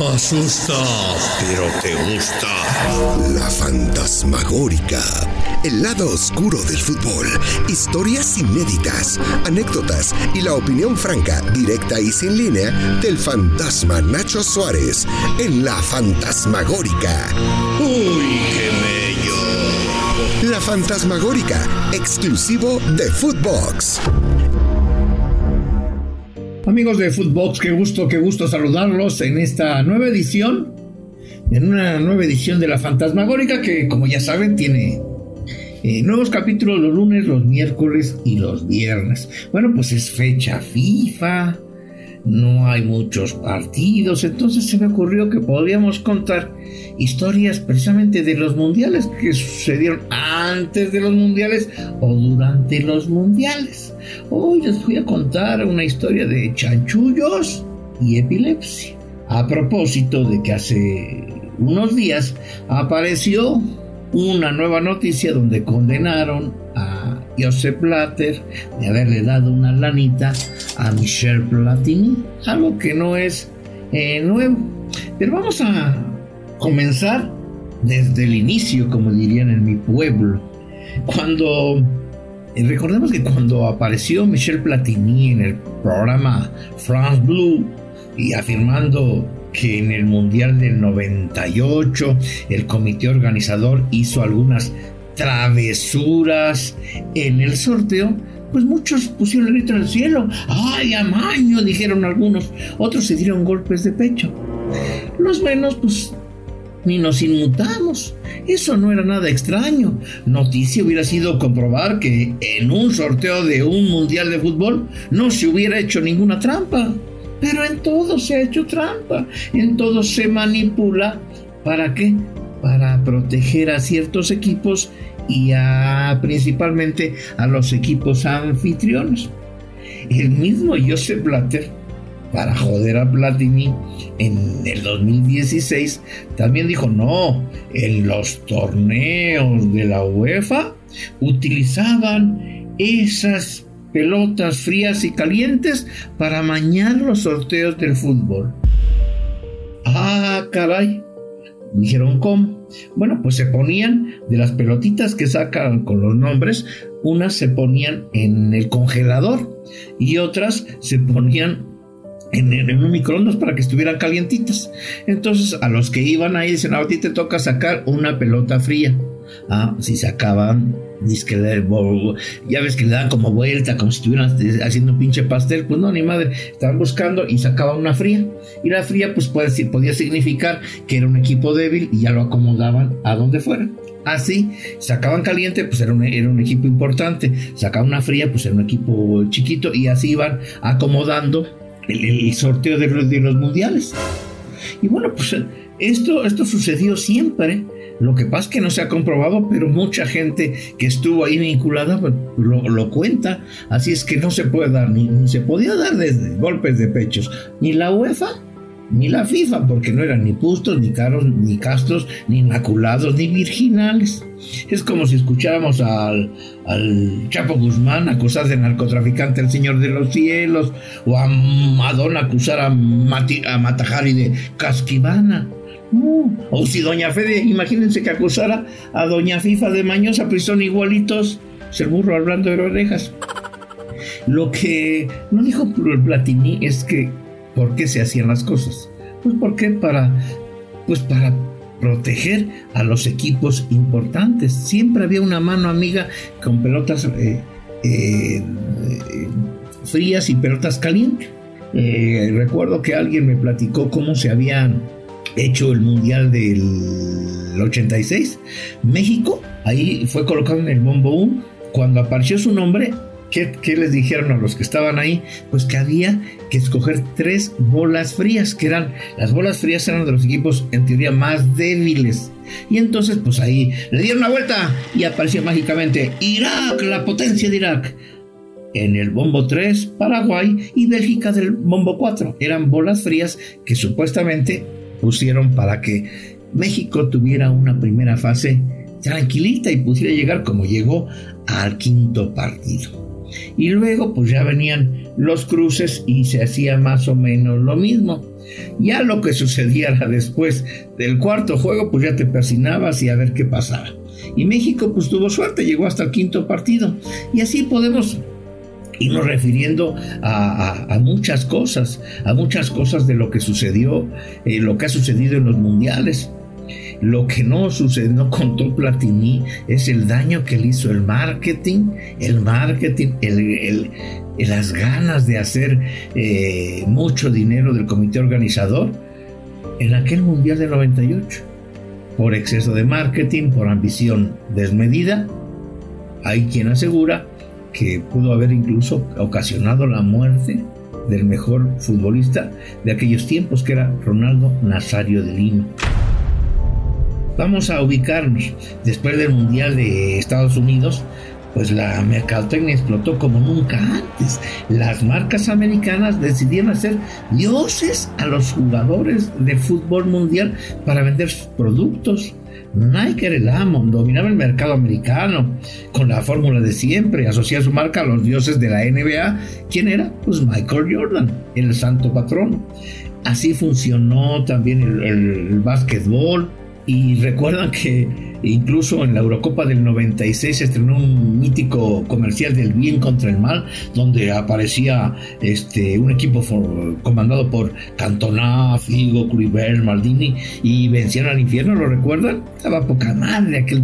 Asusta, pero te gusta. La fantasmagórica. El lado oscuro del fútbol. Historias inéditas, anécdotas y la opinión franca, directa y sin línea del fantasma Nacho Suárez en La Fantasmagórica. Uy, qué bello. La Fantasmagórica, exclusivo de Footbox. Amigos de Footbox, qué gusto, qué gusto saludarlos en esta nueva edición, en una nueva edición de La Fantasmagórica que, como ya saben, tiene eh, nuevos capítulos los lunes, los miércoles y los viernes. Bueno, pues es fecha FIFA, no hay muchos partidos, entonces se me ocurrió que podríamos contar historias precisamente de los mundiales que sucedieron antes de los mundiales o durante los mundiales. Hoy les voy a contar una historia de chanchullos y epilepsia. A propósito de que hace unos días apareció una nueva noticia donde condenaron a Joseph Blatter de haberle dado una lanita a Michel Platini, algo que no es eh, nuevo. Pero vamos a comenzar desde el inicio, como dirían en mi pueblo. Cuando recordemos que cuando apareció Michel Platini en el programa France Blue y afirmando que en el Mundial del 98 el comité organizador hizo algunas travesuras en el sorteo, pues muchos pusieron el grito en el cielo. ¡Ay, amaño! dijeron algunos. Otros se dieron golpes de pecho. Los menos, pues, ni nos inmutamos. Eso no era nada extraño. Noticia hubiera sido comprobar que en un sorteo de un mundial de fútbol no se hubiera hecho ninguna trampa. Pero en todo se ha hecho trampa, en todo se manipula. ¿Para qué? Para proteger a ciertos equipos y a, principalmente a los equipos anfitriones. El mismo Joseph Blatter, para joder a Platini en el 2016, también dijo, no, en los torneos de la UEFA utilizaban esas pelotas frías y calientes para mañar los sorteos del fútbol. Ah, caray. Dijeron cómo. Bueno, pues se ponían de las pelotitas que sacan con los nombres, unas se ponían en el congelador y otras se ponían en, un microondas para que estuvieran calientitas. Entonces a los que iban ahí dicen, a ti te toca sacar una pelota fría. Ah, si sacaban ya ves que le dan como vuelta, como si estuvieran haciendo un pinche pastel, pues no, ni madre, estaban buscando y sacaban una fría. Y la fría, pues puede, podía significar que era un equipo débil y ya lo acomodaban a donde fuera. Así, sacaban caliente, pues era un, era un equipo importante, sacaban una fría, pues era un equipo chiquito y así iban acomodando el, sorteo de los, de los mundiales. Y bueno, pues esto, esto sucedió siempre lo que pasa es que no se ha comprobado, pero mucha gente que estuvo ahí vinculada pues, lo, cuenta. Así es que no se puede dar, ni, se podía dar desde golpes de pechos, ni la UEFA ni la FIFA, porque no eran ni pustos, ni caros, ni castos, ni inmaculados, ni virginales. Es como si escucháramos al, Chapo Guzmán acusar de narcotraficante al Señor de los Cielos, o a Madonna acusar a, a Matajari de casquivana. Uh, o si Doña Fede, imagínense que acusara a Doña Fifa de mañosa, pues son igualitos. el burro hablando de orejas. Lo que no dijo Platini es que ¿por qué se hacían las cosas? Pues porque para pues para proteger a los equipos importantes. Siempre había una mano amiga con pelotas eh, eh, frías y pelotas calientes. Eh, recuerdo que alguien me platicó cómo se habían hecho el Mundial del 86, México, ahí fue colocado en el bombo 1. Cuando apareció su nombre, ¿qué, les dijeron a los que estaban ahí? Pues que había que escoger tres bolas frías, que eran, las bolas frías eran de los equipos en teoría más débiles. Y entonces, pues ahí le dieron una vuelta y apareció mágicamente Irak, la potencia de Irak. En el bombo 3, Paraguay y Bélgica del bombo 4. Eran bolas frías que supuestamente pusieron para que México tuviera una primera fase tranquilita y pudiera llegar como llegó al quinto partido. Y luego pues ya venían los cruces y se hacía más o menos lo mismo. Ya lo que sucediera después del cuarto juego pues ya te persinabas y a ver qué pasaba. Y México pues tuvo suerte, llegó hasta el quinto partido. Y así podemos irnos refiriendo a, muchas cosas, a muchas cosas de lo que sucedió, eh, lo que ha sucedido en los mundiales. Lo que no sucedió, no contó Platini, es el daño que le hizo el marketing, el marketing, el, las ganas de hacer eh, mucho dinero del comité organizador en aquel Mundial del 98. Por exceso de marketing, por ambición desmedida, hay quien asegura que pudo haber incluso ocasionado la muerte del mejor futbolista de aquellos tiempos, que era Ronaldo Nazario de Lima. Vamos a ubicarnos. Después del Mundial de Estados Unidos, pues la mercadotecnia explotó como nunca antes. Las marcas americanas decidieron hacer dioses a los jugadores de fútbol mundial para vender sus productos. Nike era el amo, dominaba el mercado americano con la fórmula de siempre, asociaba su marca a los dioses de la NBA. ¿Quién era? Pues Michael Jordan, el santo patrono. Así funcionó también el, el básquetbol, y recuerdan que incluso en la Eurocopa del 96 se estrenó un mítico comercial del bien contra el mal, donde aparecía este, un equipo comandado por Cantona, Figo, Kluivert, Maldini y vencieron al infierno, ¿lo recuerdan? Estaba poca madre aquel,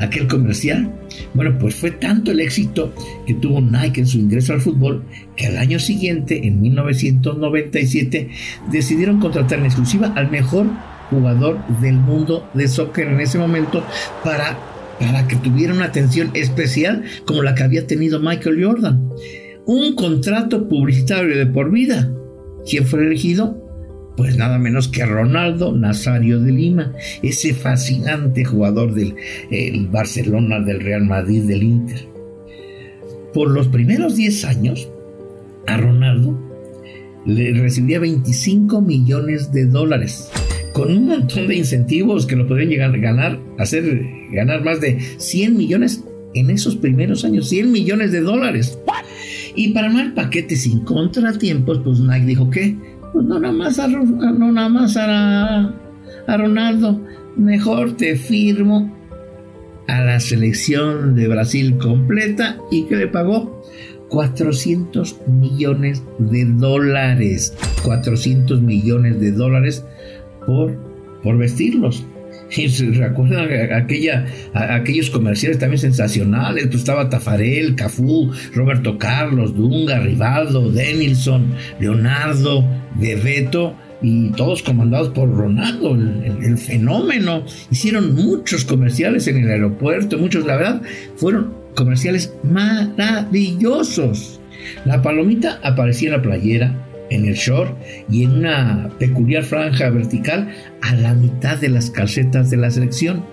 aquel comercial. Bueno, pues fue tanto el éxito que tuvo Nike en su ingreso al fútbol que al año siguiente, en 1997, decidieron contratar en exclusiva al mejor jugador del mundo de soccer en ese momento para, para que tuviera una atención especial como la que había tenido Michael Jordan. Un contrato publicitario de por vida. ¿Quién fue elegido? Pues nada menos que Ronaldo Nazario de Lima, ese fascinante jugador del Barcelona, del Real Madrid, del Inter. Por los primeros 10 años, a Ronaldo le recibía 25 millones de dólares con un montón de incentivos que lo podrían llegar a ganar, hacer ganar más de 100 millones en esos primeros años, 100 millones de dólares. Y para armar paquete sin contratiempos, pues Nike dijo que, pues no nada más a, no nada más a Ronaldo, mejor te firmo a la selección de Brasil completa y que le pagó 400 millones de dólares. 400 millones de dólares por, por vestirlos. Y se recuerdan aquella, aquellos comerciales también sensacionales. Pues estaba Tafarel, Cafú, Roberto Carlos, Dunga, Rivaldo, Denilson, Leonardo, Bebeto y todos comandados por Ronaldo, el, fenómeno. Hicieron muchos comerciales en el aeropuerto, muchos, la verdad, fueron comerciales maravillosos. La palomita aparecía en la playera, en el short y en una peculiar franja vertical a la mitad de las calcetas de la selección.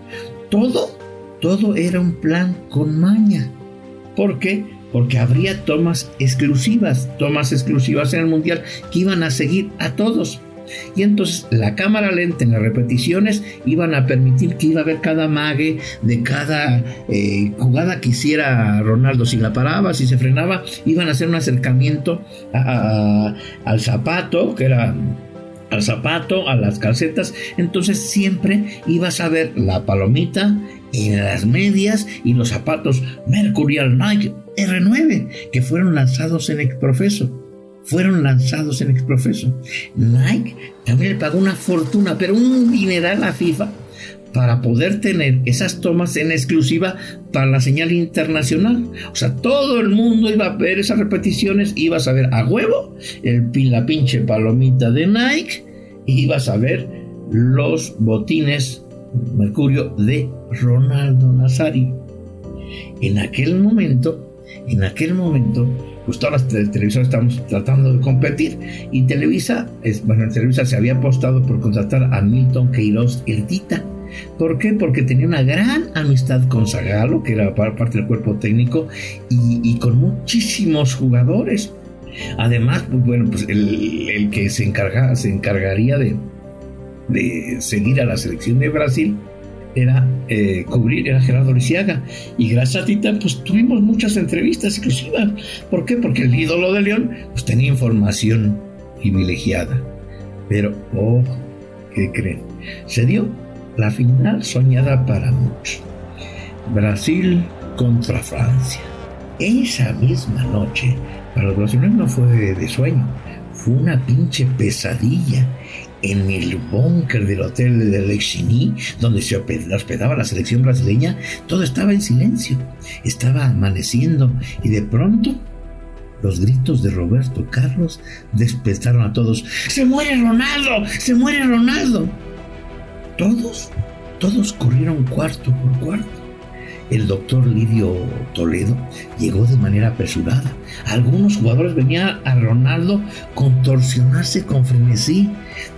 Todo, todo era un plan con maña. ¿Por qué? Porque habría tomas exclusivas, tomas exclusivas en el Mundial que iban a seguir a todos. Y entonces la cámara lenta en las repeticiones iban a permitir que iba a ver cada mague de cada eh, jugada que hiciera Ronaldo. Si la paraba, si se frenaba, iban a hacer un acercamiento al zapato, que era al zapato, a las calcetas. Entonces siempre ibas a ver la palomita en las medias y los zapatos Mercurial Nike R9 que fueron lanzados en el profeso fueron lanzados en exprofeso. Nike también le pagó una fortuna, pero un dineral a FIFA para poder tener esas tomas en exclusiva para la señal internacional. O sea, todo el mundo iba a ver esas repeticiones, ibas a ver a huevo el, la pinche palomita de Nike y ibas a ver los botines Mercurio de Ronaldo Nazario. En aquel momento, en aquel momento, pues todas las televisoras estamos tratando de competir y Televisa, bueno, Televisa se había apostado por contratar a Milton Queiroz Erdita. ¿Por qué? Porque tenía una gran amistad con Zagalo, que era parte del cuerpo técnico, y, con muchísimos jugadores. Además, pues bueno, pues el, que se, encarga, se encargaría de, de seguir a la selección de Brasil era eh, cubrir, era Gerardo Lisiaga. Y gracias a Tita, pues tuvimos muchas entrevistas exclusivas. ¿Por qué? Porque el ídolo de León, pues tenía información privilegiada. Pero, oh, ¿qué creen? Se dio la final soñada para muchos. Brasil contra Francia. Esa misma noche, para los brasileños no fue de sueño, fue una pinche pesadilla en el búnker del hotel de Lexini, donde se hospedaba la selección brasileña, todo estaba en silencio. Estaba amaneciendo y de pronto los gritos de Roberto Carlos despertaron a todos. ¡Se muere Ronaldo! ¡Se muere Ronaldo! Todos, todos corrieron cuarto por cuarto el doctor Lidio Toledo llegó de manera apresurada. Algunos jugadores venían a Ronaldo contorsionarse con frenesí,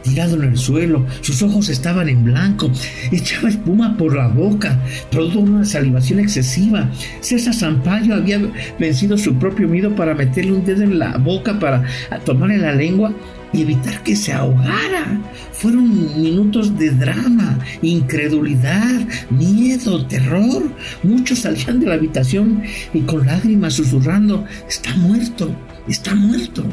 tirado en el suelo. Sus ojos estaban en blanco, echaba espuma por la boca, producto una salivación excesiva. César Sampaio había vencido su propio miedo para meterle un dedo en la boca para tomarle la lengua evitar que se ahogara. Fueron minutos de drama, incredulidad, miedo, terror. Muchos salían de la habitación y con lágrimas susurrando, está muerto, está muerto.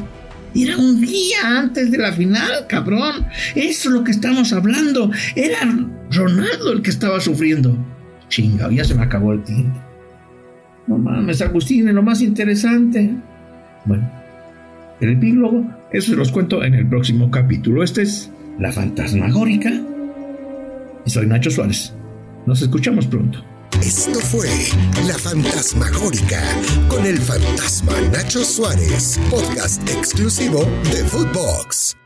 Era un día antes de la final, cabrón. Eso es lo que estamos hablando. Era Ronaldo el que estaba sufriendo. Chinga, ya se me acabó el tiempo. No mames, Agustín, es lo más interesante. Bueno, el epílogo, eso se los cuento en el próximo capítulo. Este es La Fantasmagórica. Y soy Nacho Suárez. Nos escuchamos pronto. Esto fue La Fantasmagórica con el fantasma Nacho Suárez, podcast exclusivo de Footbox.